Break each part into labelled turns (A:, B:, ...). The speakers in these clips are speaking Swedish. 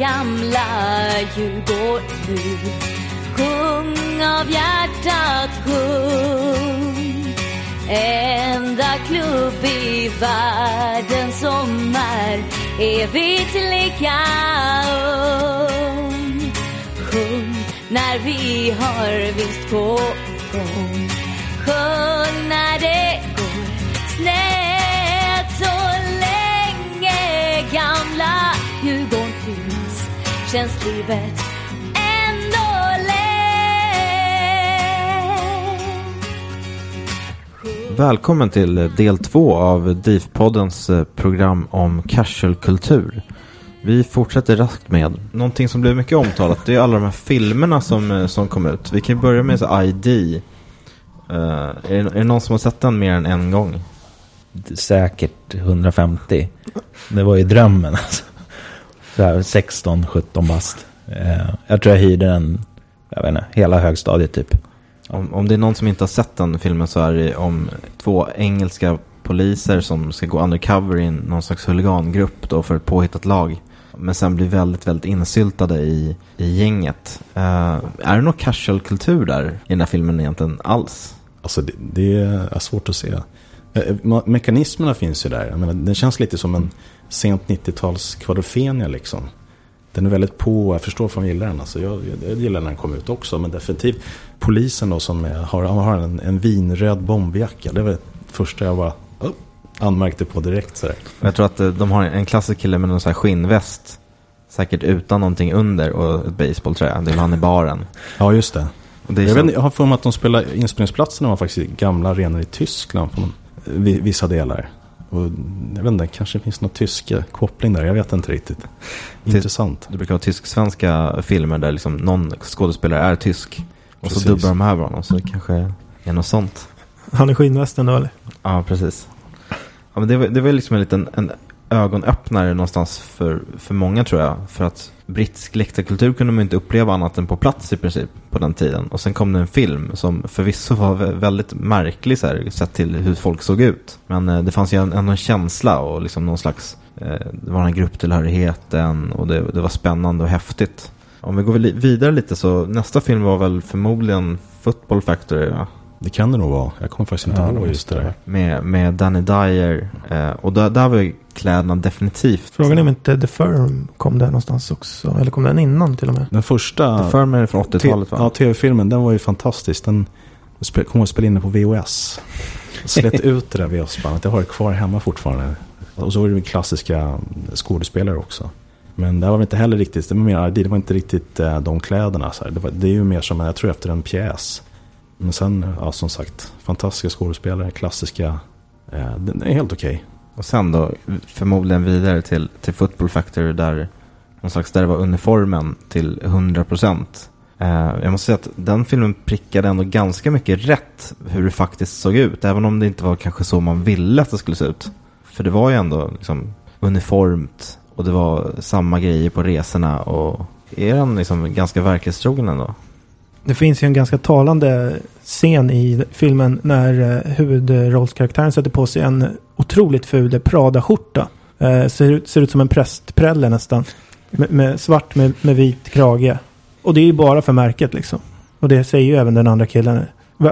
A: Sjung Djurgård gamla Sjung av hjärtat, sjung. Enda klubb i världen som är evigt lika ung. Sjung när vi har vinst på gång. Sjung när det känns livet ändå lätt
B: Välkommen till del två av DIF-poddens eh, program om casual-kultur. Vi fortsätter raskt med någonting som blev mycket omtalat. Det är alla de här filmerna som, eh, som kom ut. Vi kan börja med så ID. Eh, är, det, är det någon som har sett den mer än en gång?
C: Säkert 150. Det var ju drömmen alltså. Så här 16, 17 bast. Eh, Jag tror jag hyrde den, jag vet inte, hela högstadiet typ.
B: Om, om det är någon som inte har sett den filmen så är det om två engelska poliser som ska gå undercover i någon slags huligangrupp då för ett påhittat lag. Men sen blir väldigt, väldigt insyltade i, i gänget. Eh, är det någon casual-kultur där i den här filmen egentligen alls?
D: Alltså det, det är svårt att se. Eh, ma- Mekanismerna finns ju där. Jag menar, den känns lite som en sent 90-tals kvadrofenia liksom. Den är väldigt på, jag förstår varför man gillar den. Alltså jag, jag, jag gillar när den kom ut också. Men definitivt polisen då som är, har, har en, en vinröd bombjacka. Det var det första jag bara oh, anmärkte på direkt. Så.
B: Jag tror att eh, de har en klassisk kille med någon sån här skinnväst. Säkert utan någonting under och ett baseballträ. Det är han i baren.
D: Ja, just det.
B: Och det
D: jag,
B: så-
D: vet, jag har för mig att de spelar inspelningsplatserna var faktiskt gamla arenor i Tyskland. På någon, vissa delar. Och jag vet inte, kanske finns någon tysk koppling där. Jag vet inte riktigt. Intressant.
B: Det brukar vara tysk-svenska filmer där liksom någon skådespelare är tysk. Och
D: Precis.
B: så dubbar de över honom. Så det kanske är något sånt.
E: Han är skinnvästen då eller?
B: Ja, precis. Ja, men det, var, det var liksom en liten en ögonöppnare någonstans för, för många tror jag. För att brittisk läktarkultur kunde man inte uppleva annat än på plats i princip på den tiden. Och sen kom det en film som förvisso var väldigt märklig så här, sett till hur folk såg ut. Men eh, det fanns ju en, ändå en känsla och liksom någon slags, eh, det var den här grupptillhörigheten och det, det var spännande och häftigt. Om vi går vidare lite så nästa film var väl förmodligen Football Factory va?
D: Det kan det nog vara. Jag kommer faktiskt inte
C: Ja,
D: ihåg just det där.
B: Med, med Danny Dyer. Eh, och där, där var ju kläderna definitivt.
E: Frågan är om inte The Firm kom där någonstans också. Eller kom den innan till och med?
D: Den första
B: The Firm är från 80-talet va?
D: ja, tv-filmen, den var ju fantastisk. Den kom att spela in den på VHS. Slet ut det där VHS-bandet. Jag har det kvar hemma fortfarande. Och så var det ju klassiska skådespelare också. Men det var väl inte heller riktigt, det var mer det var inte riktigt eh, de kläderna. Så här. Det, var, det är ju mer som, jag tror efter en pjäs. Men sen, ja som sagt, fantastiska skådespelare, klassiska. Eh, den är helt okej.
B: Och sen då förmodligen vidare till, till Football Factory där någon slags, där det var uniformen till 100 procent. Eh, jag måste säga att den filmen prickade ändå ganska mycket rätt hur det faktiskt såg ut. Även om det inte var kanske så man ville att det skulle se ut. För det var ju ändå liksom uniformt och det var samma grejer på resorna. Och är den liksom ganska verklighetstrogen ändå?
E: Det finns ju en ganska talande scen i filmen när eh, huvudrollskaraktären sätter på sig en otroligt ful Prada-skjorta. Eh, ser, ut, ser ut som en prästprälle nästan. Med, med svart med, med vit krage. Och det är ju bara för märket liksom. Och det säger ju även den andra killen.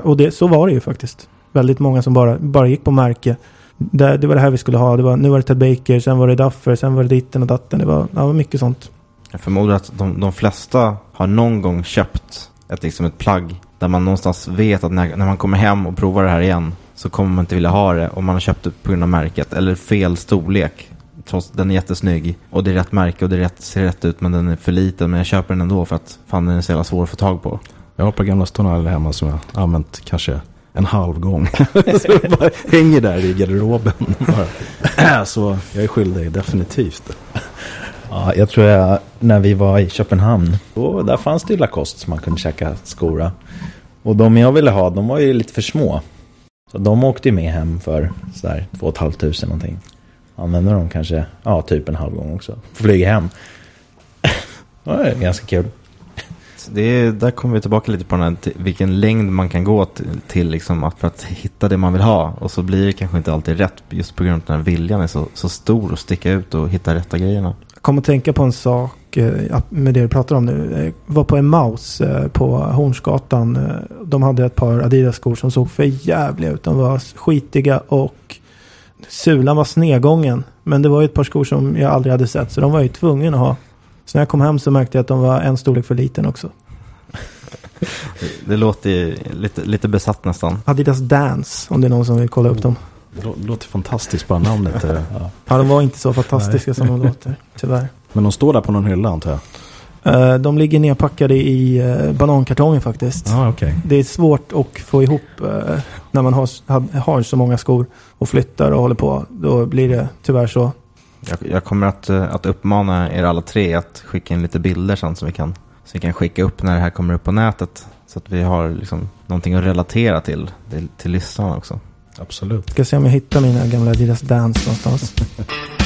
E: Och det, så var det ju faktiskt. Väldigt många som bara, bara gick på märke. Det, det var det här vi skulle ha. Det var, nu var det Ted Baker, sen var det Duffer, sen var det ditten och datten. Det var, ja, det var mycket sånt.
B: Jag förmodar att de, de flesta har någon gång köpt ett, liksom ett plagg där man någonstans vet att när, när man kommer hem och provar det här igen så kommer man inte vilja ha det om man har köpt det på grund av märket eller fel storlek. Trots den är jättesnygg och det är rätt märke och det rätt, ser rätt ut men den är för liten men jag köper den ändå för att fan den är så jävla svår att få tag på.
D: Jag har ett par gamla stonaler hemma som jag använt kanske en halv gång. så det bara hänger där i garderoben. bara. så jag är skyldig, definitivt.
C: Ja, jag tror jag, när vi var i Köpenhamn, då, där fanns det ju Lacoste som man kunde käka skora. Och de jag ville ha, de var ju lite för små. Så de åkte ju med hem för sådär 2 500 någonting. Använde de kanske, ja typ en halv gång också. Flyga hem. Det var ganska kul.
B: Det är, där kommer vi tillbaka lite på den här, vilken längd man kan gå till, till liksom att, för att hitta det man vill ha. Och så blir det kanske inte alltid rätt just på grund av att den här viljan är så, så stor att sticka ut och hitta rätta grejerna.
E: Kom att tänka på en sak eh, med det du pratar om nu. Jag var på en Maus eh, på Hornsgatan. Eh, De hade ett par Adidas-skor som såg för jävliga ut. De var skitiga och sulan var snedgången. Men det var ju ett par skor som jag aldrig hade sett. Så de var ju tvungen att ha. Så när jag kom hem så märkte jag att de var en storlek för liten också.
B: Det låter ju lite, lite besatt nästan.
E: Adidas Dance, om det är någon som vill kolla upp dem.
D: Låter fantastiskt bara namnet. eh.
E: Ja, de var inte så fantastiska som de låter, tyvärr.
D: Men de står där på någon hylla antar jag.
E: Eh, De ligger nedpackade i eh, banankartonger faktiskt.
D: Ja, okej.
E: Det är svårt att få ihop när man har, har- så många skor och flyttar och håller på. Då blir det tyvärr så.
B: Jag, jag kommer att, att uppmana er alla tre att skicka in lite bilder sen som vi kan, så vi kan skicka upp när det här kommer upp på nätet. Så att vi har liksom någonting att relatera till, till, till lyssnarna också.
D: Absolut.
E: Ska se om jag hittar mina gamla Adidas Dance någonstans.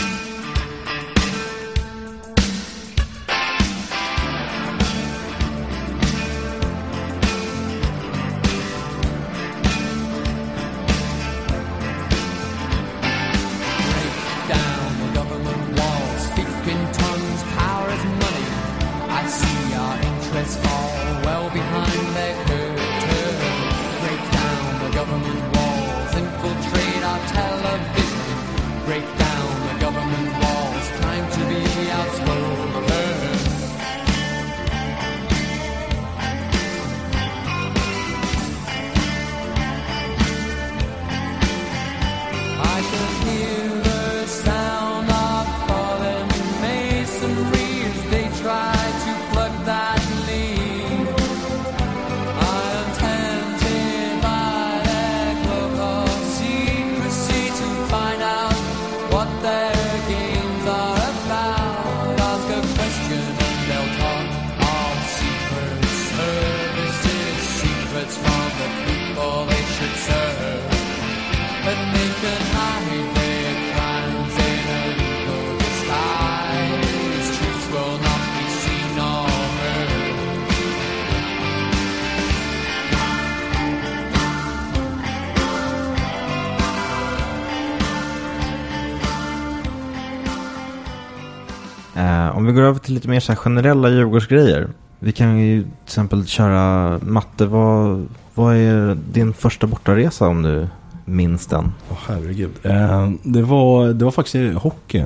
B: Eh, om vi går över till lite mer så här generella Djurgårdsgrejer. Vi kan ju till exempel köra matte. Vad, vad är din första bortaresa om du minns den?
D: Åh herregud. Eh, det, var, det var faktiskt i hockey.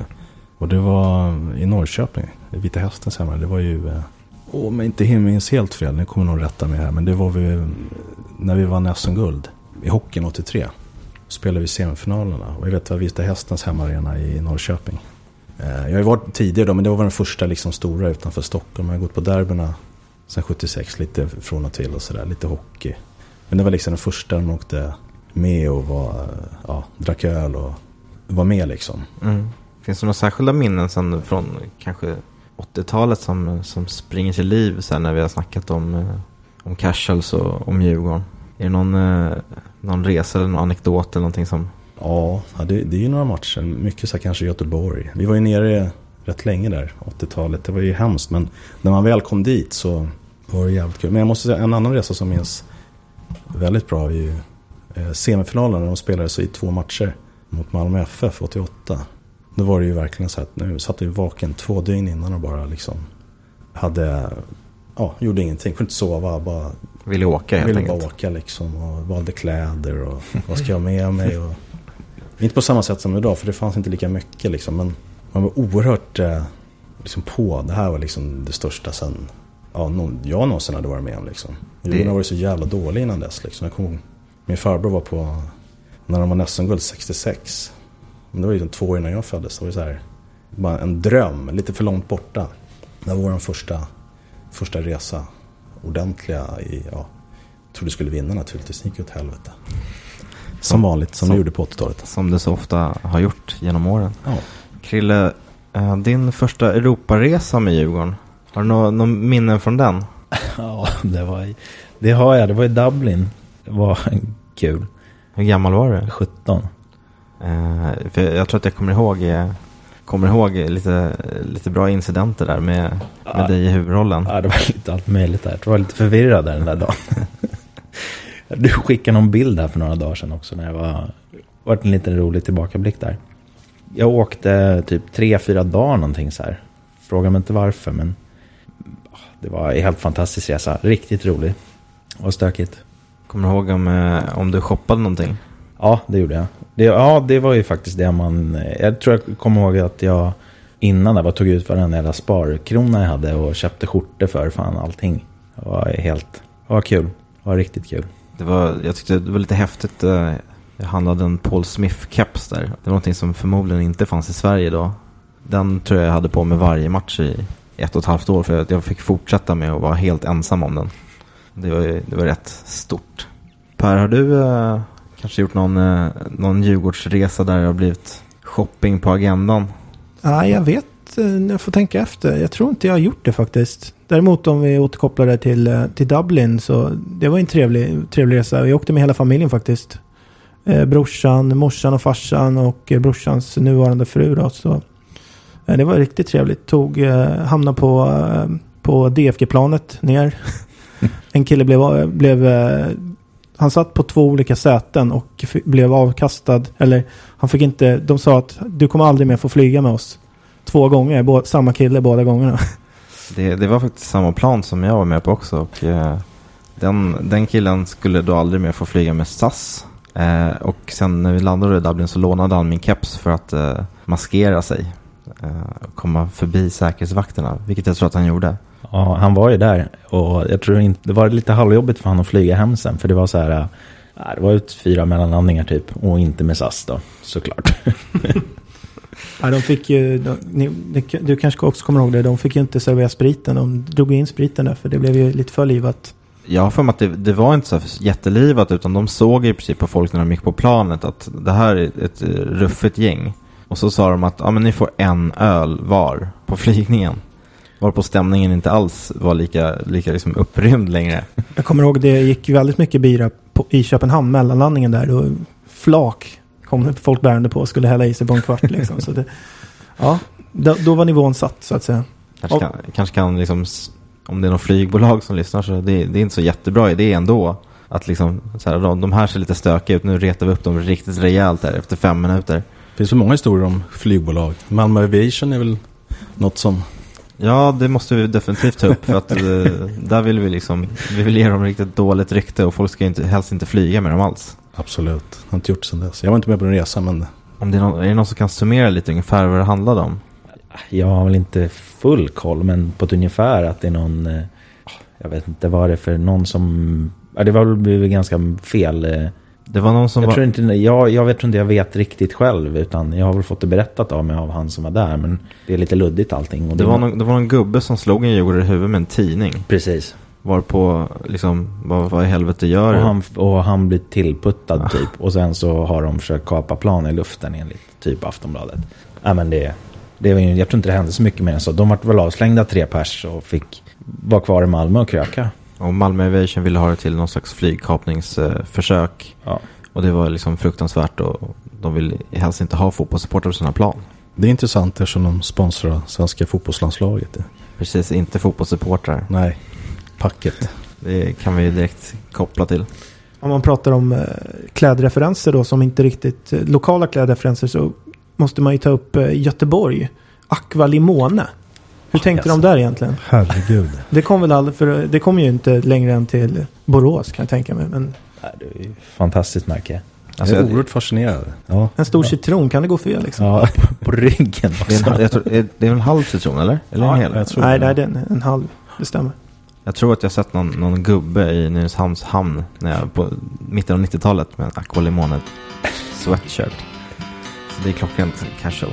D: Och det var i Norrköping. i Vita Hästens hemma. Det var ju... Eh, om jag inte minns helt fel, nu kommer någon rätta mig här. Men det var vi, när vi vann SM-guld i hockeyn 83. Spelade vi semifinalerna. Och jag vet vad Vita Hästens hemmaarena i Norrköping. Eh, jag har ju varit tidigare då, men det var den första liksom stora utanför Stockholm. Jag har gått på derbyna sen 76, lite från och till och sådär. Lite hockey. Men det var liksom den första de åkte med och var, ja, drack öl och var med liksom.
B: Mm. Finns det några särskilda minnen sen från kanske 80-talet som, som springer till liv sen när vi har snackat om, eh, om casuals och om Djurgården? Är det någon, eh, någon resa eller någon anekdot eller någonting som...
D: Ja, det, det är ju några matcher. Mycket så här kanske Göteborg. Vi var ju nere rätt länge där, 80-talet. Det var ju hemskt. Men när man väl kom dit så var det jävligt kul. Men jag måste säga en annan resa som minns väldigt bra är ju semifinalen när de spelade sig i två matcher mot Malmö FF 88. Då var det ju verkligen så att nu satt vi vaken två dygn innan och bara liksom hade, ja, gjorde ingenting. Kunde inte sova, bara
B: Ville åka helt
D: ville
B: enkelt?
D: bara åka liksom och valde kläder och vad ska jag ha med mig och inte på samma sätt som idag för det fanns inte lika mycket liksom men man var oerhört eh, liksom på. Det här var liksom det största sen ja, någon, jag någonsin hade varit med om liksom.
B: Det-
D: Djurgården har varit så jävla dålig innan dess liksom. Jag kommer ihåg, min farbror var på när de var SM-guld 66. Men det var ju liksom två år innan jag föddes. Det var ju så här, bara en dröm, lite för långt borta. Det var vår första, första resa, ordentliga i, ja, jag trodde skulle vinna naturligtvis, det gick åt helvete. Som vanligt, som,
B: som-
D: vi gjorde på 80-talet.
B: Som du så ofta har gjort genom åren.
D: Ja.
B: Krille, eh, din första Europaresa med Djurgården. Har du några nå minnen från den?
C: Ja, det var Det har jag. Det var i Dublin. Var kul.
B: Hur gammal var du?
C: 17.
B: Eh, för jag tror att jag kommer ihåg, eh, kommer ihåg lite, lite bra incidenter där med, med
C: Ja.
B: dig i huvudrollen.
C: Ja, det var lite allt möjligt där. Jag var lite förvirrad där den där dagen. Du skickade någon bild här för några dagar sedan också när jag var... varit en liten rolig tillbakablick där. Jag åkte typ tre, fyra dagar någonting så här. Fråga mig inte varför men... Det var en helt fantastisk resa. Riktigt rolig. Och stökigt.
B: Kommer du ihåg om, eh, om du shoppade någonting?
C: Ja, det gjorde jag. Det, ja, det var ju faktiskt det man... Jag tror jag kommer ihåg att jag innan där var tog ut varenda jävla sparkrona jag hade och köpte skjortor för fan allting. Det var helt... Det var kul. Det var riktigt kul.
B: Det var, jag tyckte det var lite häftigt. eh, Jag handlade en Paul Smith-keps där. Det var någonting som förmodligen inte fanns i Sverige då. Den tror jag jag hade på mig varje match i ett och ett halvt år. För att jag fick fortsätta med att vara helt ensam om den. Det var, det var rätt stort. Per, har du eh, kanske gjort någon, eh, någon Djurgårdsresa där det har blivit shopping på agendan?
E: Nej, jag vet. Eh, jag får tänka efter. Jag tror inte jag har gjort det faktiskt. Däremot om vi återkopplar det till, eh, till Dublin så det var en trevlig, trevlig resa. Vi åkte med hela familjen faktiskt. Eh, brorsan, morsan och farsan och eh, brorsans nuvarande fru då. Så, eh, det var riktigt trevligt. Tog, eh, hamnade på, eh, på DFG-planet ner en kille blev, blev eh, han satt på två olika säten och blev avkastad. Eller han fick inte, de sa att du kommer aldrig mer få flyga med oss. Två gånger, bo, samma kille båda gångerna.
B: Det, det var faktiskt samma plan som jag var med på också. Och, eh, den, den killen skulle då aldrig mer få flyga med SAS. Eh, och sen när vi landade i Dublin så lånade han min keps för att eh, maskera sig. Eh, och komma förbi säkerhetsvakterna, vilket jag tror att han gjorde.
C: Ja, han var ju där. Och jag tror inte... Det var lite halvjobbigt för han att flyga hem sen. För det var så här... äh, Det var ut fyra mellanlandningar typ. Och inte med SAS då, såklart.
E: Ja, de fick ju, de, ni, ni- du kanske också kommer ihåg det, de fick ju inte servera spriten. De drog in spriten där för det blev ju lite för livat.
B: Jag har för mig att det, det var inte så jättelivat utan de såg i princip på folk när de gick på planet att det här är ett eh, ruffigt gäng. Och så sa de att ja, men ni får en öl var på flygningen. Varpå stämningen inte alls var lika, lika liksom upprymd längre.
E: Jag kommer ihåg det gick väldigt mycket bira på, i Köpenhamn, mellanlandningen där. Och flak kom folk bärande på och skulle hälla i sig på en kvart liksom. Så det, ja, då, då var nivån satt så att säga.
B: Kanske
E: Och-
B: kan, kanske kan liksom, om det är någon flygbolag som lyssnar så det, det är inte så jättebra idé ändå. Att liksom, så här, de, de här ser lite stökiga ut, nu retar vi upp dem riktigt rejält här efter fem minuter.
D: Det finns så många historier om flygbolag. Malmö Aviation är väl något som...
B: Ja, det måste vi definitivt ta upp för att eh, där vill vi liksom, vi vill ge dem riktigt dåligt rykte och folk ska inte, helst inte flyga med dem alls.
D: Absolut. Jag har inte gjort sedan dess. Jag var inte med på den resan men...
B: Om det är, någon, är det någon som kan summera lite ungefär vad det handlade om?
C: Jag har väl inte full koll, men på ett ungefär att det är någon... eh, Jag vet inte vad det är för någon som... Ja, det var väl ganska fel.
B: Det var någon som
C: jag,
B: var...
C: tror inte, jag, jag vet inte jag vet riktigt själv, utan jag har väl fått det berättat av mig av han som var där. Men det är lite luddigt allting. Och
B: Det var, någon, det var någon gubbe som slog en djurgårdare i huvudet med en tidning.
C: Precis.
B: Varpå, liksom, vad, vad i helvete gör
C: Och han, och han blir tillputtad typ. Och sen så har de försökt kapa plan i luften enligt typ Aftonbladet. Ja men det, det var, jag tror inte det hände så mycket mer än så. De vart väl avslängda tre pers och fick vara kvar i Malmö och kröka.
B: Och Malmö Aviation ville ha det till någon slags flygkapningsförsök.
C: Ja.
B: Och det var liksom fruktansvärt och de vill helst inte ha fotbollssupportrar på sina plan.
D: Det är intressant eftersom de sponsrar svenska fotbollslandslaget.
B: Precis, inte fotbollssupportrar.
D: Nej, packet.
B: Det kan vi direkt koppla till.
E: Om man pratar om eh, klädreferenser då som inte riktigt eh, lokala klädreferenser så måste man ju ta upp eh, Göteborg. Aqua Limone. Hur tänkte de där egentligen?
D: Herregud.
E: Det kom väl aldrig, för det kom ju inte längre än till Borås kan jag tänka mig. Men
C: Nej, Det är ju fantastiskt märke.
D: Alltså, jag är oerhört fascinerad. Ja.
E: en stor citron, kan det gå fel liksom?
C: Ja, på, på ryggen
B: Det är, en, tror, är- det är en halv citron eller? Eller en hel?
E: Nej,
D: det.
E: nej, det är en, en halv. Det stämmer.
B: Jag tror att jag sett någon, någon gubbe i Nynäshamns hamn när jag på mitten av 90-talet med en Aqua Limone sweatshirt. Så det är klockrent casual.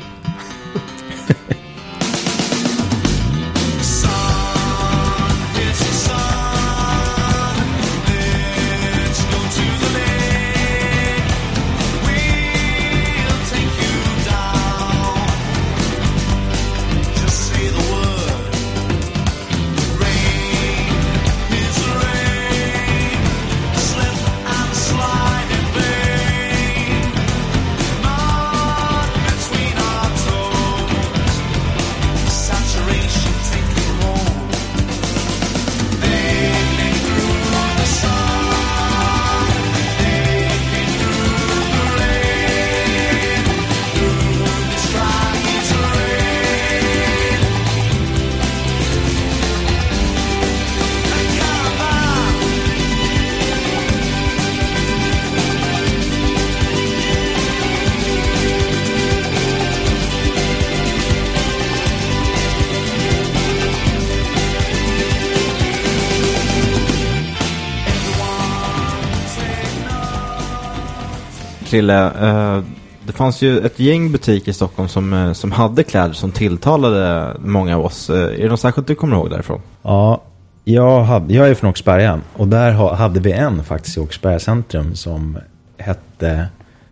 B: Krille, Uh, det fanns ju ett gäng butiker i Stockholm som, eh, som hade kläder som tilltalade många av oss. Eh, är det något särskilt du kommer ihåg därifrån?
C: Ja, jag, hade, jag är från Åkersberga och där ha, hade vi en faktiskt i Åkersberga centrum som hette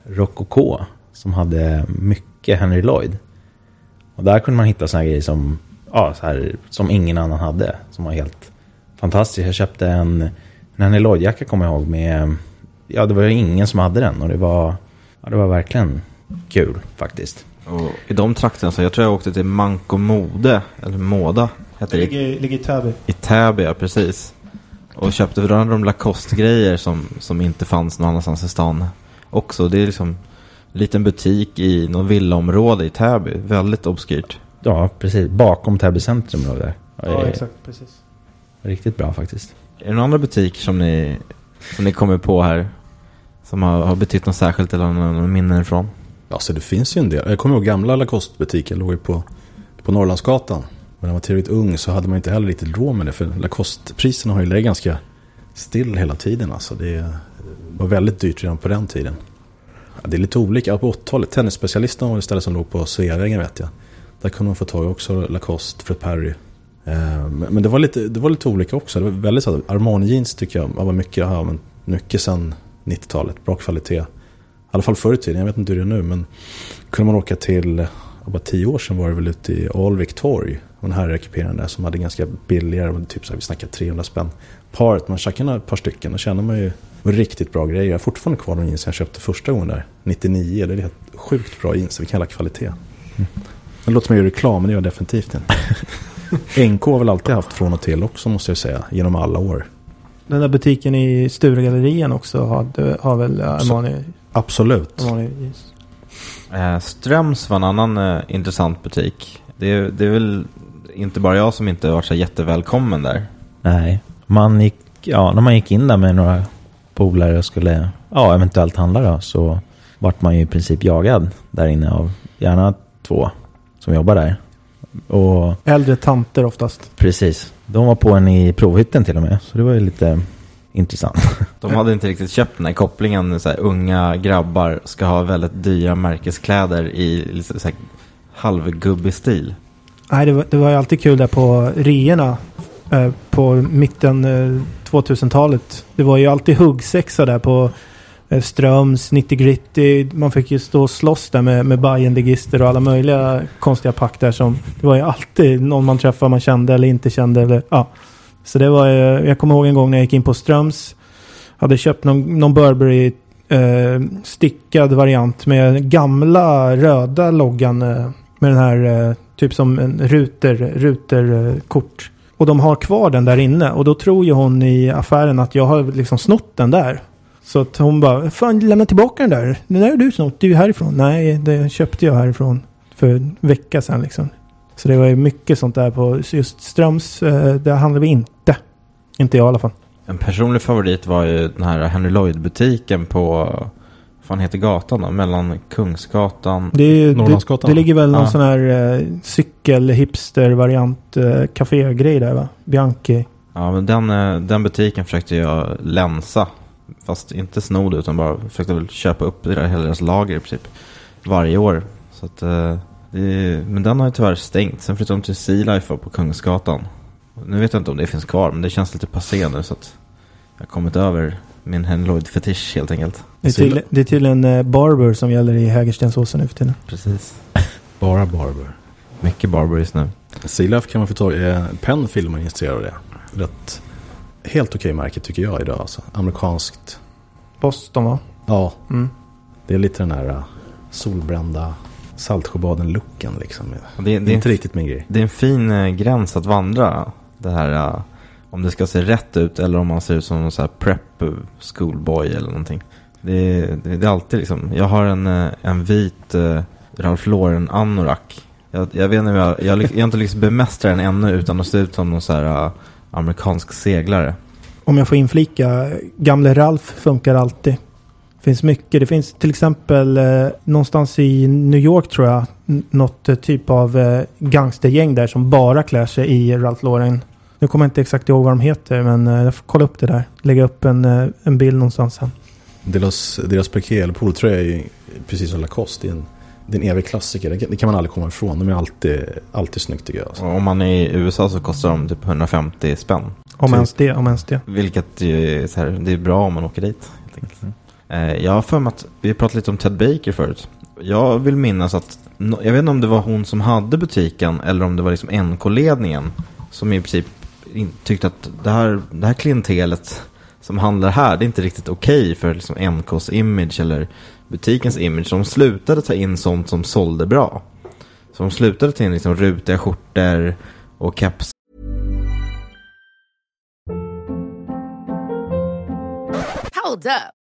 C: Rokoko. Som hade mycket Henry Lloyd. Och där kunde man hitta såna grejer som, ja, så här, som ingen annan hade. Som var helt fantastiskt. Jag köpte en, en Henry Lloyd-jacka kommer jag ihåg med, ja det var ju ingen som hade den. Och det var, ja, det var verkligen kul faktiskt.
B: Och I de trakterna, så jag tror jag åkte till Manko Mode, eller Moda heter det, i-
E: ligger i Täby.
B: i Täby, ja, precis. Och köpte rörande de Lacoste-grejer som, som inte fanns någon annanstans i stan också. Det är liksom en liten butik i något villaområde i Täby, väldigt obskyrt.
C: Ja, precis. Bakom Täby centrum låg det.
E: Ja, exakt. Precis.
C: Riktigt bra faktiskt.
B: Är det några andra butiker som ni, som ni kommer på här? Som har, har betytt något särskilt eller någon några minnen ifrån?
D: Ja, så det finns ju en del. Jag kommer ihåg gamla Lacoste-butiken låg ju på, på Norrlandsgatan. Men när man var tillräckligt ung så hade man inte heller riktigt råd med det. För Lacoste-priserna har ju legat ganska still hela tiden. Alltså det var väldigt dyrt redan på den tiden. Ja, det är lite olika. På 80-talet, Tennisspecialisten var ett ställe som låg på Sveavägen vet jag. Där kunde man få tag i också Lacoste, Fred Perry. Eh, Men det var, lite, det var lite olika också. Det var väldigt så här, Armani jeans tycker jag var mycket, ja, men mycket sen 90-talet. Bra kvalitet. I alla fall förr i tiden, jag vet inte hur det är nu. Men kunde man åka till, bara tio år sedan var det väl ute i Alvik torg. Och en herrekipering där som hade ganska billigare, typ så här, vi snackar 300 spänn. Paret, man tjackade ett par stycken och känner man ju riktigt bra grejer. Jag har fortfarande kvar de jeansen jag köpte första gången där, 99. Det är helt sjukt bra jeans, vilken jävla kvalitet. Det låter som jag gör reklam, men det gör jag definitivt inte. NK har väl alltid haft från och till också måste jag säga, genom alla år.
E: Den där butiken i Sturegallerien också har, har väl Armani.
D: Absolut.
E: Armani jeans.
B: Eh, Ströms var en annan eh, intressant butik. Det är, det är väl inte bara jag som inte varit så jättevälkommen där.
C: Nej, man gick, ja, när man gick in där med några polare och skulle ja, eventuellt handla då, så vart man ju i princip jagad där inne av gärna två som jobbar där. Och
E: Äldre tanter oftast.
C: precis, de var på en i provhytten till och med, så det var ju lite intressant.
B: De hade inte riktigt köpt den här kopplingen. Så här, unga grabbar ska ha väldigt dyra märkeskläder i så här, halvgubbig stil.
E: Nej, det var, det var ju alltid kul där på reorna eh, på mitten eh, 2000-talet. Det var ju alltid huggsexa där på Eh, Ströms, 90 Gritty. Man fick ju stå och slåss där med, med Bajenligister och alla möjliga konstiga pack där som... Det var ju alltid någon man träffade man kände eller inte kände eller ja. Så det var ju- Jag kommer ihåg en gång när jag gick in på Ströms. Hade köpt någon, någon Burberry eh, stickad variant med gamla röda loggan eh, med den här eh, typ som en ruter, ruter eh, kort. Och de har kvar den där inne och då tror ju hon i affären att jag har liksom snott den där. Så att hon bara, fan lämna tillbaka den där. Den där har du snott, det är ju härifrån. Nej, det köpte jag härifrån för en vecka sedan liksom. Så det var ju mycket sånt där på just Ströms, eh, där handlar vi inte. Inte jag i alla fall.
B: En personlig favorit var ju den här Henry Lloyd-butiken på, vad fan heter gatan då? Mellan Kungsgatan.
E: Det, är, ju- det,
D: Norrlandsgatan,
E: det ligger väl någon
B: Ja.
E: sån här eh, cykel-hipster-variant eh, kafégrej där va? Bianchi.
B: Ja, men den, eh, den butiken försökte jag länsa. Fast inte sno det, utan bara försökte väl köpa upp det där, hela deras lager i princip. Varje år. Så att, eh, det, men den har ju tyvärr stängt. Sen flyttade de till Sea Life på Kungsgatan. Nu vet jag inte om det finns kvar, men det känns lite passé nu. Så att jag har kommit över min Henry Lloyd-fetisch helt enkelt.
E: Det är, tydli- det är tydligen eh, Barber som gäller i Hägerstensåsen nu för tiden.
B: Precis.
D: Bara Barber.
B: Mycket Barber just nu.
D: Sealife kan man få tag i. Eh, Penn Film är intresserad av det. Rätt, helt okej märke tycker jag idag. Alltså. Amerikanskt.
E: Boston va?
D: Ja,
E: Mm.
D: det är lite den här eh, solbrända Saltsjöbaden-looken liksom. Det
B: det,
D: är
B: det, är
D: inte
B: en,
D: riktigt min grej.
B: det är en fin eh, gräns att vandra. Det här, eh, om det ska se rätt ut eller om man ser ut som någon så här prep schoolboy eller någonting. Det, är- det, det är alltid liksom, jag har en, en vit eh, Ralph Lauren anorak. Jag, jag vet inte om jag, jag, jag har inte liksom bemästrat den ännu utan att se ut som någon så här amerikansk seglare.
E: Om jag får inflika, gamle Ralf funkar alltid. Det finns mycket. Det finns till exempel eh, någonstans i New York tror jag. Något eh, typ av eh, gangstergäng där som bara klär sig i Ralph Lauren. Nu kommer jag inte exakt ihåg vad de heter men eh, jag får kolla upp det där. Lägga upp en, eh, en bild någonstans sen.
D: Deras, deras piké eller polotröja är ju precis som Lacoste. Det är en, det är en evig klassiker. Det kan, man aldrig komma ifrån. De är alltid, alltid snyggt tycker jag. Alltså.
B: Om man är i USA så kostar de typ 150 spänn.
E: Om
D: Typ.
E: ens det, om ens det.
B: Vilket ju är så här, det är bra om man åker dit. Helt enkelt. Eh, jag har för mig att vi pratade lite om Ted Baker förut. Jag vill minnas att, jag vet inte om det var hon som hade butiken eller om det var liksom NK-ledningen som i princip in, tyckte att det här, det här klientelet som handlar här, det är inte riktigt okej för liksom NKs image eller butikens image. De slutade ta in sånt som sålde bra. Så de slutade ta in liksom rutiga skjortor och keps
F: Hold up.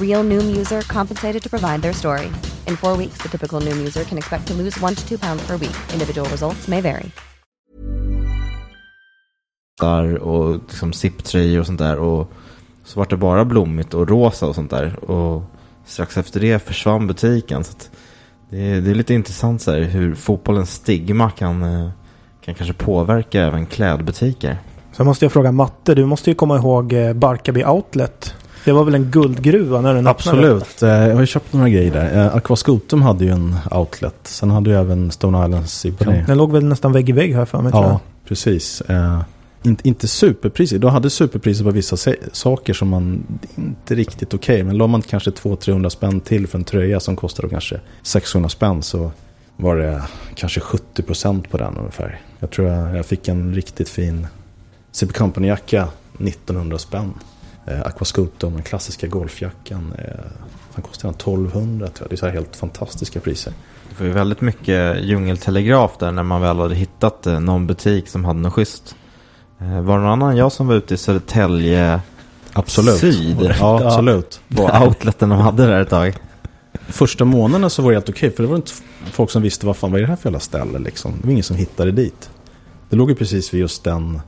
G: Real Noom user compensated to provide their story. In four weeks, the typical Noom user can expect to lose one to two pounds per week. Individual results may vary.
B: där och liksom zipptröjor och sånt där. Och så var det bara blommigt och rosa och sånt där. Och strax efter det försvann butiken. Så att det, är, det är lite intressant så här, hur fotbollens stigma kan, eh, kan kanske påverka även klädbutiker.
E: Sen måste jag fråga Matte, du måste ju komma ihåg eh, Barkarby Outlet. Det var väl en guldgruva när den öppnade?
D: Absolut. Eh, Jag har ju köpt några grejer där. Eh, Aqua Scotum hade ju en outlet. Sen hade ju även Stone Island Symphony.
E: Den låg väl nästan vägg i vägg här för mig tror jag.
D: Ja, precis. Eh, inte, inte superpriser. De hade superpriser på vissa saker som man inte riktigt okej. men la man kanske 200-300 spänn till för en tröja som kostade kanske 600 spänn så var det kanske 70% på den ungefär. Jag tror jag, jag fick en riktigt fin CP Company-jacka 1900 spänn. Eh, Aquascutum, den klassiska golfjackan. Eh, vad kostar den? 1200 tror jag. Det är så här helt fantastiska priser.
B: Det var ju väldigt mycket djungeltelegraf där när man väl hade hittat eh, någon butik som hade något schysst. Var det någon annan jag som var ute i Södertälje
D: Absolut.
B: Syd?
D: Ja, absolut.
B: På outleten de hade där ett tag.
D: Första månaderna så var det helt okej. För det var inte folk som visste vad fan vad är det här för jävla ställe liksom. Det var ingen som hittade dit. Det låg ju precis vid just den...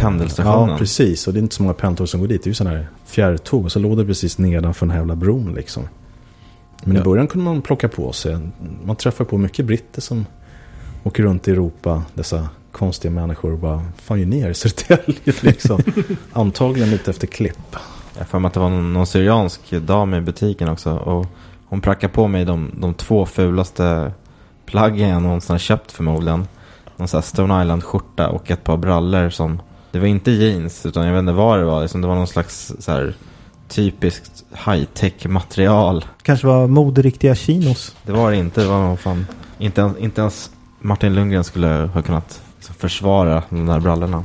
B: Pendelstationen.
D: Ja, precis. Och det är inte så många pendeltåg som går dit. Det är ju sådana här fjärrtåg. Och så låg det precis nedanför den här jävla bron liksom. Men i
B: Ja.
D: början kunde man plocka på sig. Man träffar på mycket britter som åker runt i Europa. Dessa konstiga människor och bara, fan ni här i Södertälje liksom? Antagligen ute efter klipp.
B: Jag för mig att det var någon, någon syriansk dam i butiken också. Och hon prackade på mig de, de två fulaste plaggen jag någonsin har köpt förmodligen. Någon sån här Stone Island-skjorta och ett par brallor som... Det var inte jeans, utan jag vet inte vad det var. Liksom, det var någon slags så här, typiskt high-tech material.
E: Kanske var moderiktiga chinos.
B: Det var det inte. Det var nog fan... Inte ens, inte ens Martin Lundgren skulle ha kunnat liksom, försvara de där brallorna.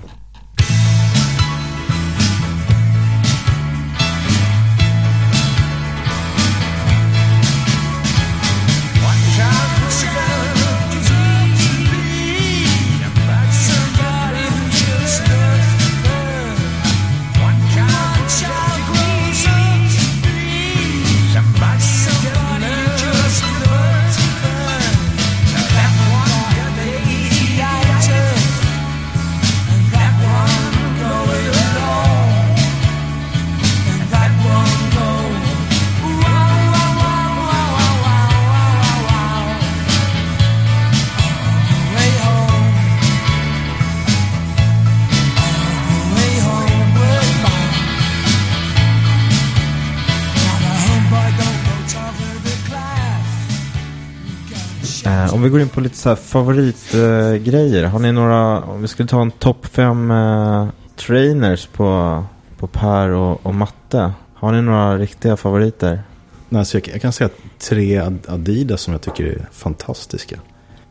B: Vi går in på lite så här favoritgrejer. Har ni några, om vi skulle ta en topp fem eh, trainers på, på Per och, och Matte. Har ni några riktiga favoriter?
D: Nej, så jag, jag kan säga tre Adidas som jag tycker är fantastiska.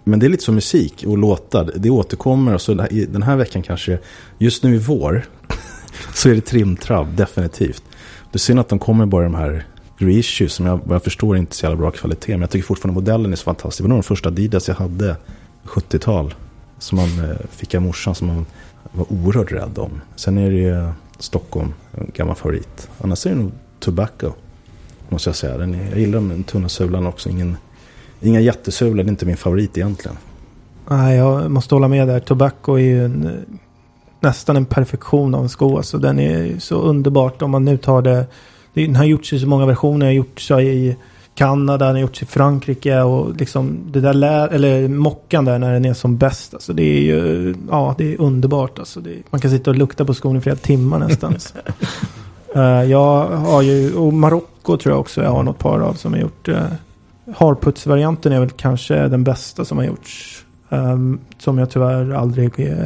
D: Men det är lite som musik och låtar. Det återkommer och så den här veckan kanske, just nu i vår, så är det trimtrabb definitivt. Det är synd att de kommer bara i de här reissues som jag, vad jag förstår inte är så jävla bra kvalitet. Men jag tycker fortfarande modellen är så fantastisk. Det var nog den första Adidas jag hade 70-tal. Som man eh, fick av morsan som man var oerhört rädd om. Sen är det ju Stockholm, en gammal favorit. Annars är det nog Tobacco. Måste jag säga. Den är, jag gillar den tunna sulan också. Ingen, inga jättesulor, det är inte min favorit egentligen.
E: Nej, jag måste hålla med där. Tobacco är ju en, eh, nästan en perfektion av en sko. Alltså, den är ju så underbart om man nu tar det den har gjorts i så många versioner. Den har gjorts i Kanada, den har gjorts i Frankrike och liksom det där lär, eller mockan där när den är som bäst. Alltså, det är ju, ja, det är underbart. Alltså, det, man kan sitta och lukta på skon i flera timmar nästan. Eh, jag har ju, och Marocko tror jag också jag har något par av som har gjort. Uh, Harputsvarianten är väl kanske den bästa som har gjorts. Ehm, som jag tyvärr aldrig uh,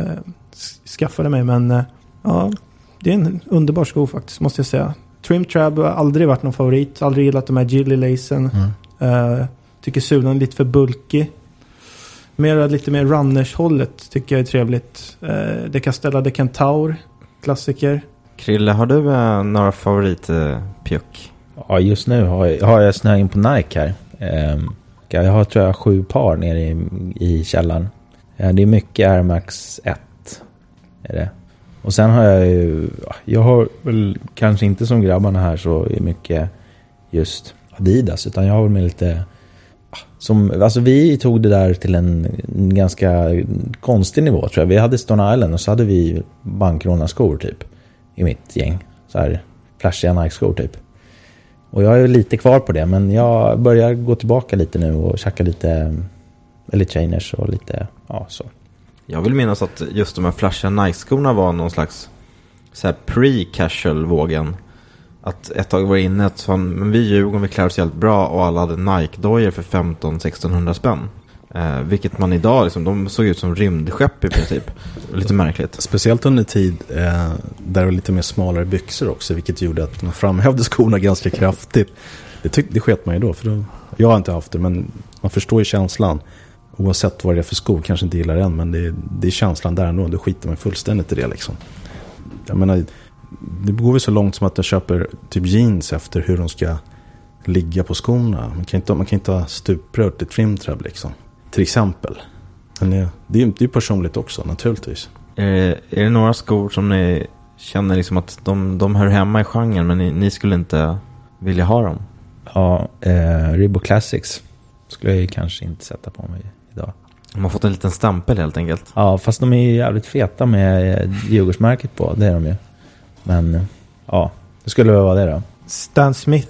E: skaffade mig. Men uh, ja, det är en underbar sko faktiskt måste jag säga. Trim Trab har aldrig varit någon favorit. Aldrig gillat de här Gilly-lacen. Uh, tycker sulan är lite för bulkig. Mer, lite mer runners-hållet tycker jag är trevligt. Uh, Decastella de Centaur, klassiker.
B: Krille, har du eh, några favoritpjuck?
C: Ja, just nu har jag, har jag snöat in på Nike här. Ehm, jag har tror jag sju par nere i, i källaren. Eh, Det är mycket Air Max 1. Är det. Och sen har jag ju, jag har väl kanske inte som grabbarna här så mycket just Adidas. Utan jag har väl med lite, som, alltså vi tog det där till en, en ganska konstig nivå tror jag. Vi hade Stone Island och så hade vi bankrånarskor typ. I mitt gäng. Så här flashiga Nike-skor typ. Och jag är lite kvar på det, men jag börjar gå tillbaka lite nu och tjacka lite eller Trainers och lite, ja så.
B: Jag vill minnas att just de här flashiga Nike-skorna var någon slags så här pre-casual-vågen. Att ett tag var det inne att fan, men vi i Djurgården vi klär oss jävligt bra och alla hade Nike-dojor för 15-1600 spänn. Eh, vilket man idag, liksom, de såg ut som rymdskepp i princip. Lite märkligt.
D: Speciellt under tid eh, där det var lite mer smalare byxor också, vilket gjorde att man framhävde skorna ganska kraftigt. Det, tyck, det sket man ju då, för då, jag har inte haft det, men man förstår ju känslan. Oavsett vad det är för skor, kanske inte gillar den, men det, det är känslan där ändå. Då skiter man fullständigt i det liksom. Jag menar, det går väl så långt som att jag köper typ jeans efter hur de ska ligga på skorna. Man kan inte, man kan inte ha stuprör till trimtrab liksom. Till exempel. Men det, det är ju det är personligt också naturligtvis.
B: Är det, är det några skor som ni känner liksom att de, de hör hemma i genren men ni, ni skulle inte vilja ha dem?
C: Ja, eh, Reebok Classics skulle jag ju kanske inte sätta på mig.
B: De har fått en liten stämpel helt enkelt.
C: Ja, fast de är ju jävligt feta med eh, Djurgårdsmärket på. Det är de ju. Men eh, ja, det skulle väl vara det då.
E: Stan Smith.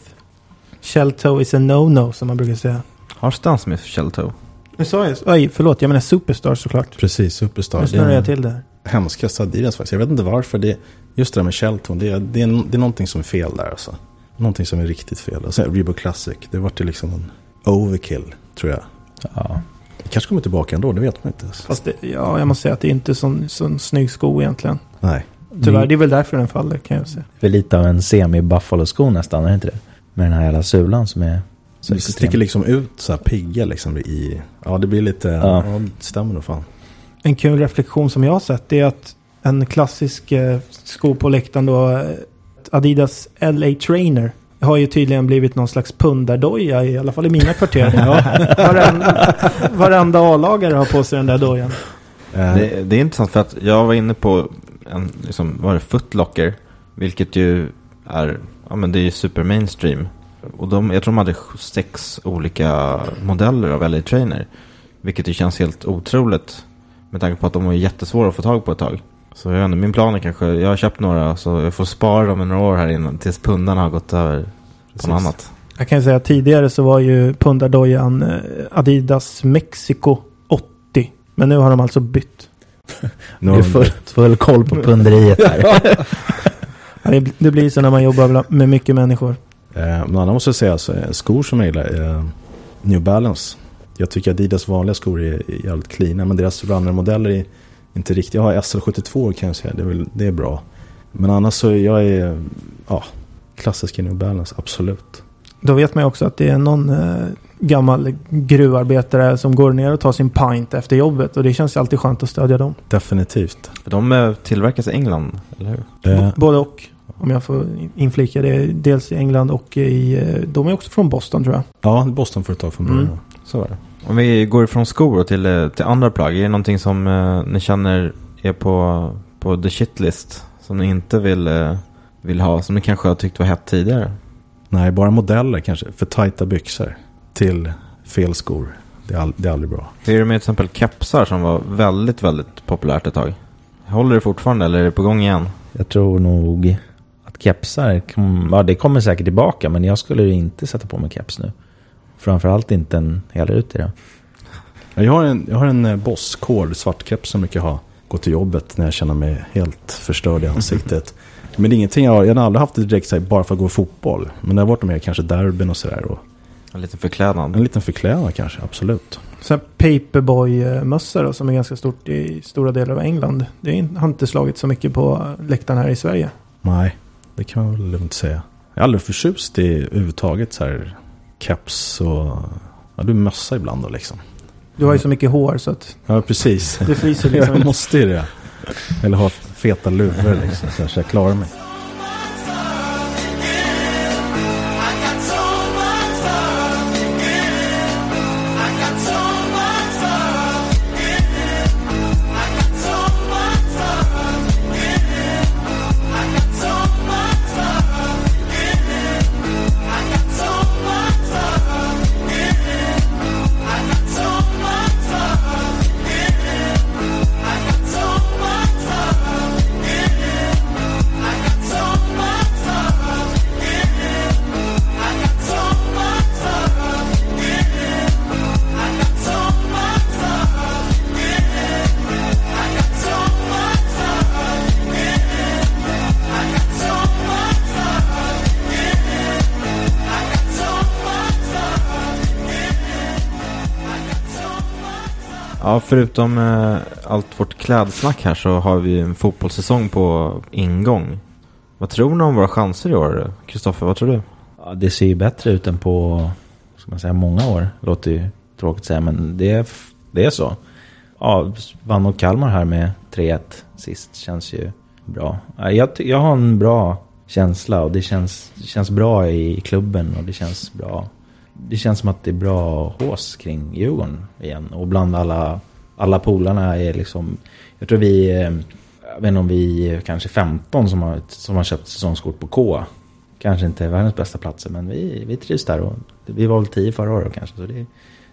E: Shell toe is a no-no som man brukar säga.
B: Har Stan Smith shell toe?
E: Nu sa jag, oj förlåt, jag menar Superstar såklart.
D: Precis, Superstar.
E: Nu snurrar jag till det.
D: Hemskast Adidas faktiskt. Jag vet inte varför. Det, just det där med Shelton, det, är- det, är, det är någonting som är fel där alltså. Någonting som är riktigt fel. Och sen Reebok Classic, det vart ju liksom en overkill, tror jag.
C: Ja.
D: Kanske kommer tillbaka ändå, det vet man inte.
E: Fast det, ja, jag måste säga att det är inte sån, sån snygg sko egentligen.
D: Nej.
E: Tyvärr, det är väl därför den faller kan jag säga.
C: Det är lite av en semi-Buffalo-sko nästan, är det inte det? Med den här jävla sulan som är så
D: Det sticker liksom ut så här pigga liksom i... Ja, det blir lite... Ja,
C: Ja.
D: det stämmer nog fan.
E: En kul reflektion som jag har sett är att en klassisk eh, sko på läktaren då, eh, Adidas LA Trainer, har ju tydligen blivit någon slags pundardoja i alla fall i mina kvarter. varenda, varenda A-lagare har på sig den där dojan.
D: Eh,
B: Det, det är intressant för att jag var inne på en, liksom, vad är det, Footlocker. Vilket ju är, ja men det är ju super mainstream. Och de, jag tror de hade sex olika modeller av LA Trainer. Vilket ju känns helt otroligt. Med tanke på att de var jättesvåra att få tag på ett tag. Så jag vet inte, min plan är kanske, jag har köpt några så jag får spara dem i några år här innan. Tills pundarna har gått över på något annat.
E: Jag kan ju säga att tidigare så var ju pundardojan eh, Adidas Mexico 80. Men nu har de alltså bytt.
D: nu har de-
C: full, full koll på punderiet här.
E: Ja, det, det blir så när man jobbar med mycket människor.
D: Eh, men annars måste jag säga, så, eh, skor som jag gillar är eh, New Balance. Jag tycker Adidas vanliga skor är, är jävligt cleana, men deras runner-modeller är inte riktigt. Jag har SL72 kan jag säga, det är, väl, det är bra. Men annars så är jag är, ja, klassiska New Balance, absolut.
E: Då vet man ju också att det är någon eh, gammal gruvarbetare som går ner och tar sin pint efter jobbet. Och det känns ju alltid skönt att stödja dem.
D: Definitivt.
B: För de eh, tillverkas i England, eller hur?
D: Eh,
E: B- Både och. Om jag får inflika det. Dels i England och i... eh, De är också från Boston tror jag.
D: ja, Boston-företag från början.
E: Mm.
B: Så var det. Om vi går ifrån skor till, eh, till andra plagg. Är det någonting som eh, ni känner är på, på the shitlist? Som ni inte vill, eh, vill ha? Som ni kanske har tyckt var hett tidigare?
D: Nej, bara modeller kanske. För tajta byxor till fel skor. Det är, all, det är aldrig bra.
B: Hur är det med till exempel kepsar som var väldigt, väldigt populärt ett tag? Håller det fortfarande eller är det på gång igen?
C: Jag tror nog att kepsar, ja det kommer säkert tillbaka men jag skulle inte sätta på mig keps nu. Framförallt inte en helrutig då.
D: Ja, Jag har en, jag har en eh, Boss Cord svart keps som jag kan ha. Gå till jobbet när jag känner mig helt förstörd i ansiktet. Men det är ingenting jag har, jag har aldrig haft det direkt så här, bara för att gå fotboll. Men det har varit med kanske derbyn och sådär.
B: En liten förklädnad.
D: En liten förklädnad kanske, absolut.
E: Så här Paperboy-mössa då, som är ganska stort i stora delar av England. Det har inte slagit så mycket på läktaren här i Sverige.
D: Nej, det kan man väl lugnt säga. Jag är aldrig förtjust i överhuvudtaget så här keps och... Ja, du mössa ibland då liksom.
E: Du har ju så mycket hår så att
D: Ja, precis.
E: det fryser liksom.
D: jag måste ju det. Eller ha feta luvor liksom, så jag klarar mig.
B: Förutom eh, allt vårt klädsnack här så har vi en fotbollssäsong på ingång. Vad tror ni om våra chanser i år? Kristoffer, vad tror du?
C: Ja, det ser ju bättre ut än på ska man säga, många år. Låter ju tråkigt att säga, men det är, det är så. Ja, vann mot Kalmar här med 3-1 sist. Känns ju bra. Jag, jag har en bra känsla och det känns, det känns bra i klubben och det känns bra. Det känns som att det är bra hås kring Djurgården igen. Och bland alla, alla polarna är liksom... Jag tror vi... Eh, jag vet inte om vi är kanske 15 som har, som har köpt säsongskort på K. Kanske inte världens bästa platser, men vi, vi trivs där. Och vi var väl 10 förra året kanske, så det,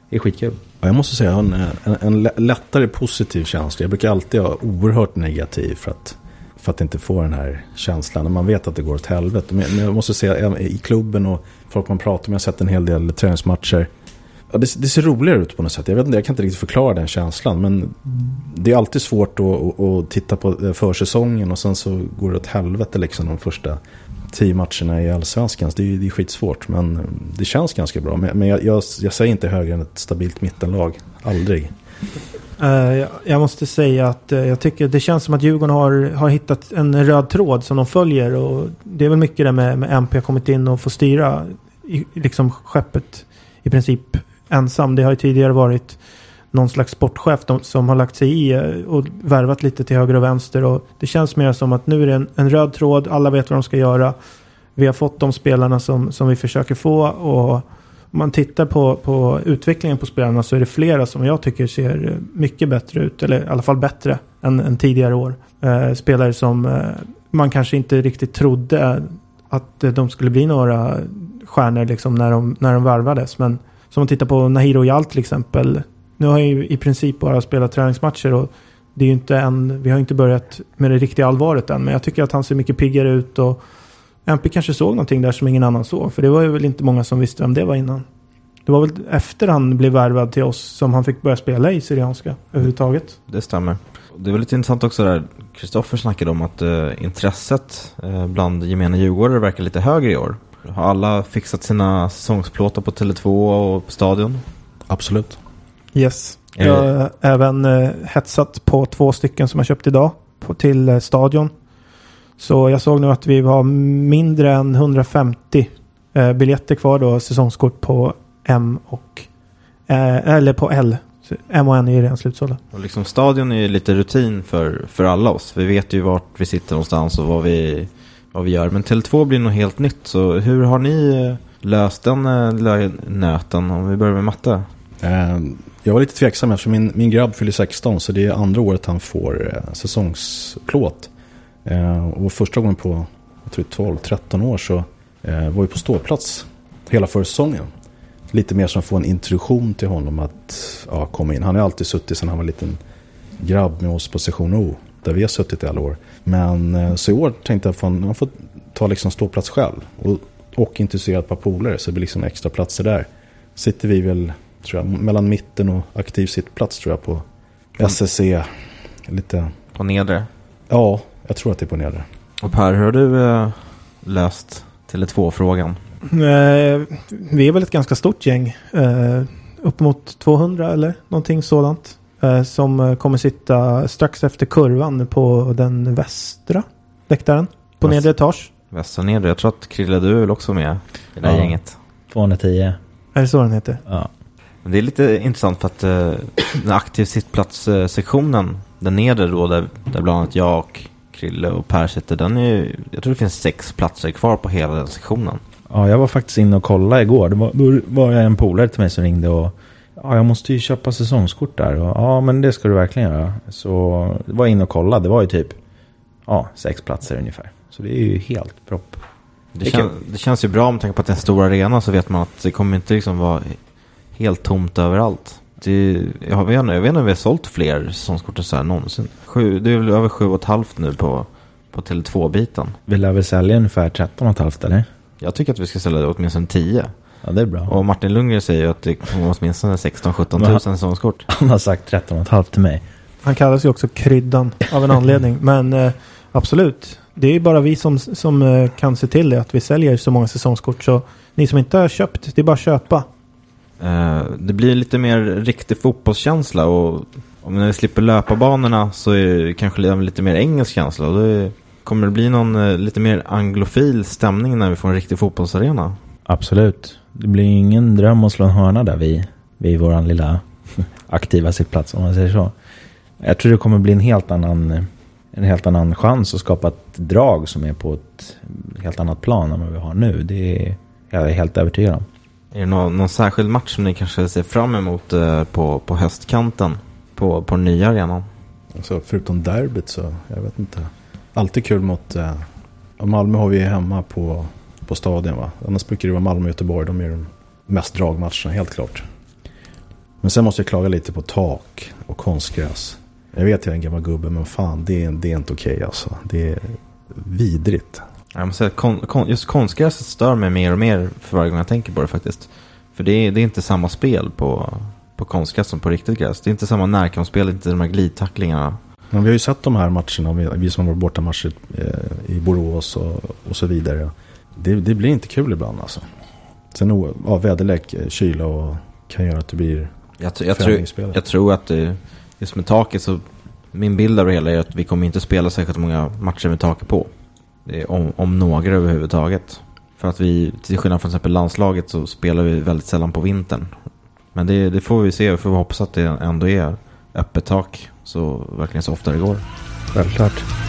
C: det är skitkul.
D: Ja, jag måste säga, en, en, en lättare positiv känsla. Jag brukar alltid vara oerhört negativ för att, för att inte få den här känslan. När man vet att det går åt helvete. Men jag måste säga, i klubben och folk man pratar med, jag har sett en hel del träningsmatcher. Ja, det, det ser roligare ut på något sätt. Jag, vet inte, jag kan inte riktigt förklara den känslan. Men det är alltid svårt att, att, att titta på eh, försäsongen och sen så går det åt helvete liksom de första tio matcherna i allsvenskan. Det är, det är skitsvårt, men eh, det känns ganska bra. Men, men jag, jag, jag säger inte högre än ett stabilt mittenlag. Aldrig.
E: Eh, jag- måste säga att jag tycker det känns som att Djurgården har, har hittat en röd tråd som de följer. Och det är väl mycket det med, med MP har kommit in och får styra i, liksom skeppet i princip ensam. Det har ju tidigare varit någon slags sportchef som har lagt sig i eh, och värvat lite till höger och vänster. Och det känns mer som att nu är det en, en röd tråd. Alla vet vad de ska göra. Vi har fått de spelarna som, som vi försöker få. Och om man tittar på, på utvecklingen på spelarna så är det flera som jag tycker ser mycket bättre ut. Eller i alla fall bättre än, än tidigare år. Eh, spelare som eh, man kanske inte riktigt trodde att de skulle bli några stjärnor liksom när de, när de varvades. Men som man tittar på Nahiro Jal till exempel. Nu har jag ju i princip bara spelat träningsmatcher och det är ju inte än, vi har inte börjat med det riktiga allvaret än. Men jag tycker att han ser mycket piggare ut och MP kanske såg någonting där som ingen annan såg. För det var ju väl inte många som visste vem det var innan. Det var väl efter han blev värvad till oss som han fick börja spela i Syrianska överhuvudtaget.
B: Det stämmer. Det är lite intressant också där Kristoffer snackade om att eh, intresset eh, bland gemene djurgårdare verkar lite högre i år. Har alla fixat sina säsongsplåtar på Tele2 och på Stadion?
D: Absolut.
E: Yes. Jag har även eh, hetsat på två stycken som jag köpt idag på, till eh, stadion. Så jag såg nu att vi har mindre än 150 eh, biljetter kvar då, säsongskort på M och eh, eller på L. Så M och N är ju redan slutsålda.
B: Och liksom Stadion är ju lite rutin för, för alla oss. Vi vet ju vart vi sitter någonstans och vad vi, vad vi gör. Men Tele2 blir nog helt nytt. Så hur har ni eh, löst den eh, lilla nöten? Om vi börjar med matte.
D: Ehm, jag var lite tveksam eftersom min, min grabb fyller 16 så det är andra året han får eh, säsongsplåt. Ehm, och första gången på 12-13 år så var vi på ståplats hela försäsongen. Lite mer som att få en introduktion till honom att ja, komma in. Han har alltid suttit sedan han var liten grabb med oss på session O. Där vi har suttit i alla år. Men eh, så i år tänkte jag att han får ta liksom ståplats själv. Och, och introducera ett par polare så det blir liksom extra platser där. Sitter vi väl tror jag, mellan mitten och aktiv sittplats tror jag på SSC. Lite,
B: På nedre.
D: ja, jag tror att det är på nedre.
B: Och Per, hur har du eh, löst Tele2-frågan?
E: Eh, vi är väl ett ganska stort gäng. Eh, upp mot 200 eller någonting sådant. Eh, som eh, kommer sitta strax efter kurvan på den västra läktaren. På
B: Väst-
E: nedre etage.
B: Västra nedre. Jag tror att Krille, du är väl också med i det här
C: Ja.
B: gänget?
C: 210.
E: Är det så den heter?
C: Ja.
B: Men det är lite intressant för att eh, den aktiv sittplats-sektionen, den nedre då, där, där bland annat jag och Krille och Per sitter, den är ju, jag tror det finns sex platser kvar på hela den sektionen.
C: Ja, jag var faktiskt inne och kollade igår. Det var, då var jag en polare till mig som ringde och ja, jag måste ju köpa säsongskort där. Och, ja, men det ska du verkligen göra. Så jag var inne och kollade. Det var ju typ ja, sex platser ungefär. Så det är ju helt propp.
B: Det, kän, det känns ju bra med tanke på att det är en stor arena så vet man att det kommer inte liksom vara helt tomt överallt. Det, jag, vet, inte- jag vet inte om vi har sålt fler säsongskort så här någonsin. Sju, det är väl över sju och ett halvt nu på, på Tele2-biten.
C: Vi lär väl sälja ungefär 13 500 eller?
B: Jag tycker att vi ska sälja åtminstone 10.
C: Ja, det är bra.
B: Och Martin Lundgren säger att det kommer åtminstone 16-17 000 säsongskort.
C: Han har sagt 13 500 till mig.
E: Han kallas ju också kryddan av en anledning. Men eh, absolut. Det är ju bara vi som, som eh, kan se till det. Att vi säljer så många säsongskort. Så ni som inte har köpt, det är bara att köpa.
B: Eh, det blir lite mer riktig fotbollskänsla och om vi slipper löparbanorna så är det kanske li- lite mer engelsk känsla. Och är, kommer det bli någon eh, lite mer anglofil stämning när vi får en riktig fotbollsarena.
C: Absolut. Det blir ingen dröm att slå en hörna där vid, vid vår lilla aktiva sittplats om man säger så. Jag tror det kommer bli en helt annan, en helt annan chans att skapa ett drag som är på ett helt annat plan än vad vi har nu. Det är jag är helt övertygad om.
B: Är det någon, någon särskild match som ni kanske ser fram emot eh, på, på höstkanten på, på nya arenan?
D: Alltså, förutom derbyt så, jag vet inte. Alltid kul mot... Eh, Malmö har vi hemma på, på stadion va. Annars brukar det vara Malmö och Göteborg. De är de mest dragmatcherna, helt klart. Men sen måste jag klaga lite på tak och konstgräs. Jag vet jag är en gammal gubbe, men fan det är, det är inte okej alltså. Det är vidrigt.
B: Jag måste säga kon, kon, just konstgräset stör mig mer och mer för varje gång jag tänker på det faktiskt. För det är, det är inte samma spel på, på konstgräs som på riktigt gräs. Det är inte samma närkampsspel, inte de här glidtacklingarna.
D: Men vi har ju sett de här matcherna, vi, som har varit borta matcher eh, i Borås och, och så vidare. Det, det blir inte kul ibland alltså. Sen ja, väderlek, eh, kyla och kan göra att det blir
B: Jag, tr- jag, tror, jag tror att det, just med taket så, min bild av det hela är att vi kommer inte spela särskilt många matcher med taket på. Om, om några överhuvudtaget. För att vi, till skillnad från till exempel landslaget så spelar vi väldigt sällan på vintern. Men det, det får vi se, vi får hoppas att det ändå är öppet tak så verkligen så ofta det går.
C: Självklart.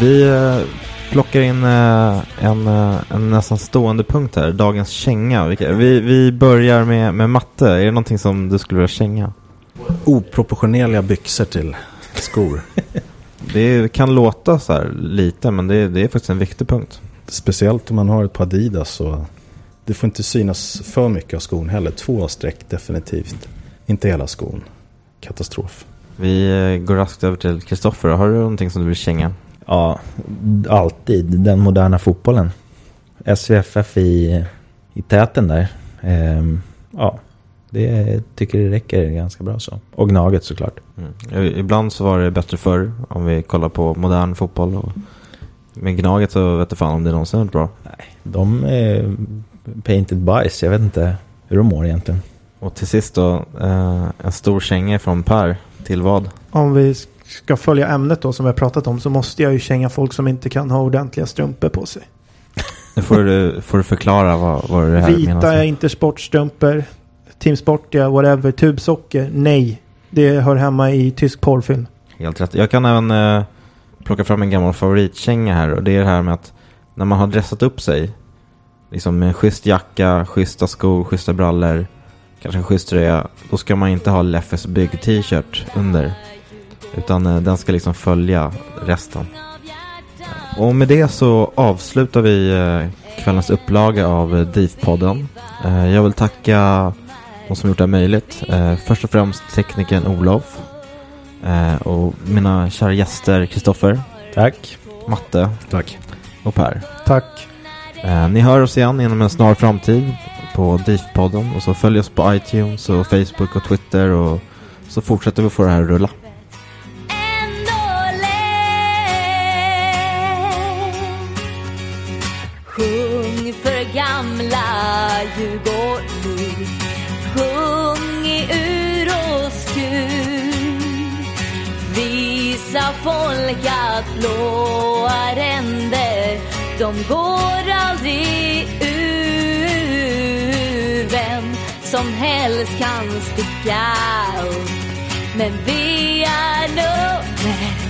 B: Vi eh, plockar in eh, en, eh, en nästan stående punkt här, dagens känga. Vi, vi börjar med, med matte. Är det någonting som du skulle vilja känga?
D: oproportionerliga byxor till skor.
B: Det kan låta så här lite, men det, det är faktiskt en viktig punkt.
D: Speciellt om man har ett par Adidas så det får inte synas för mycket av skon heller. Två streck definitivt. Inte hela skon. Katastrof.
B: Vi går raskt över till Kristoffer. Har du någonting som du vill känga?
C: Ja, alltid. Den moderna fotbollen. SVFF i, i täten där. Ehm, ja, det tycker det räcker ganska bra så. Och Gnaget såklart.
B: Mm. Ibland så var det bättre förr om vi kollar på modern fotboll. Och med Gnaget så vet jag fan om det någonsin varit bra.
C: De är painted bajs. Jag vet inte hur de mår egentligen.
B: Och till sist då, eh, en stor känga från Per. Till vad?
E: Om vi ska följa ämnet då som vi har pratat om så måste jag ju känga folk som inte kan ha ordentliga strumpor på sig.
B: Nu får du, får du förklara vad, vad det här menas
E: Vita
B: med.
E: intersportstrumpor, Team Sportia, whatever, tubsocker, nej. Det hör hemma i tysk porrfilm.
B: Helt rätt. Jag kan även eh, plocka fram en gammal favoritkänga här. Och det är det här med att när man har dressat upp sig. Liksom med en schysst jacka, schyssta skor, schyssta brallor. Kanske en schysst tröja. Då ska man inte ha Leffes bygg t-shirt under. Utan eh, den ska liksom följa resten. Och med det så avslutar vi eh, kvällens upplaga av eh, DIF-podden. Jag vill tacka de som gjort det här möjligt. Först och främst teknikern Olof. Och mina kära gäster Kristoffer.
C: Tack.
B: Matte.
D: Tack.
B: Och Per.
E: Tack.
B: Ni hör oss igen inom en snar framtid på DIF-podden. Och så följ oss på iTunes och Facebook och Twitter. Och så fortsätter vi få det här att rulla.
A: Folkat folk att blåa ränder de går aldrig ur Vem som helst kan sticka upp. Men vi är nummer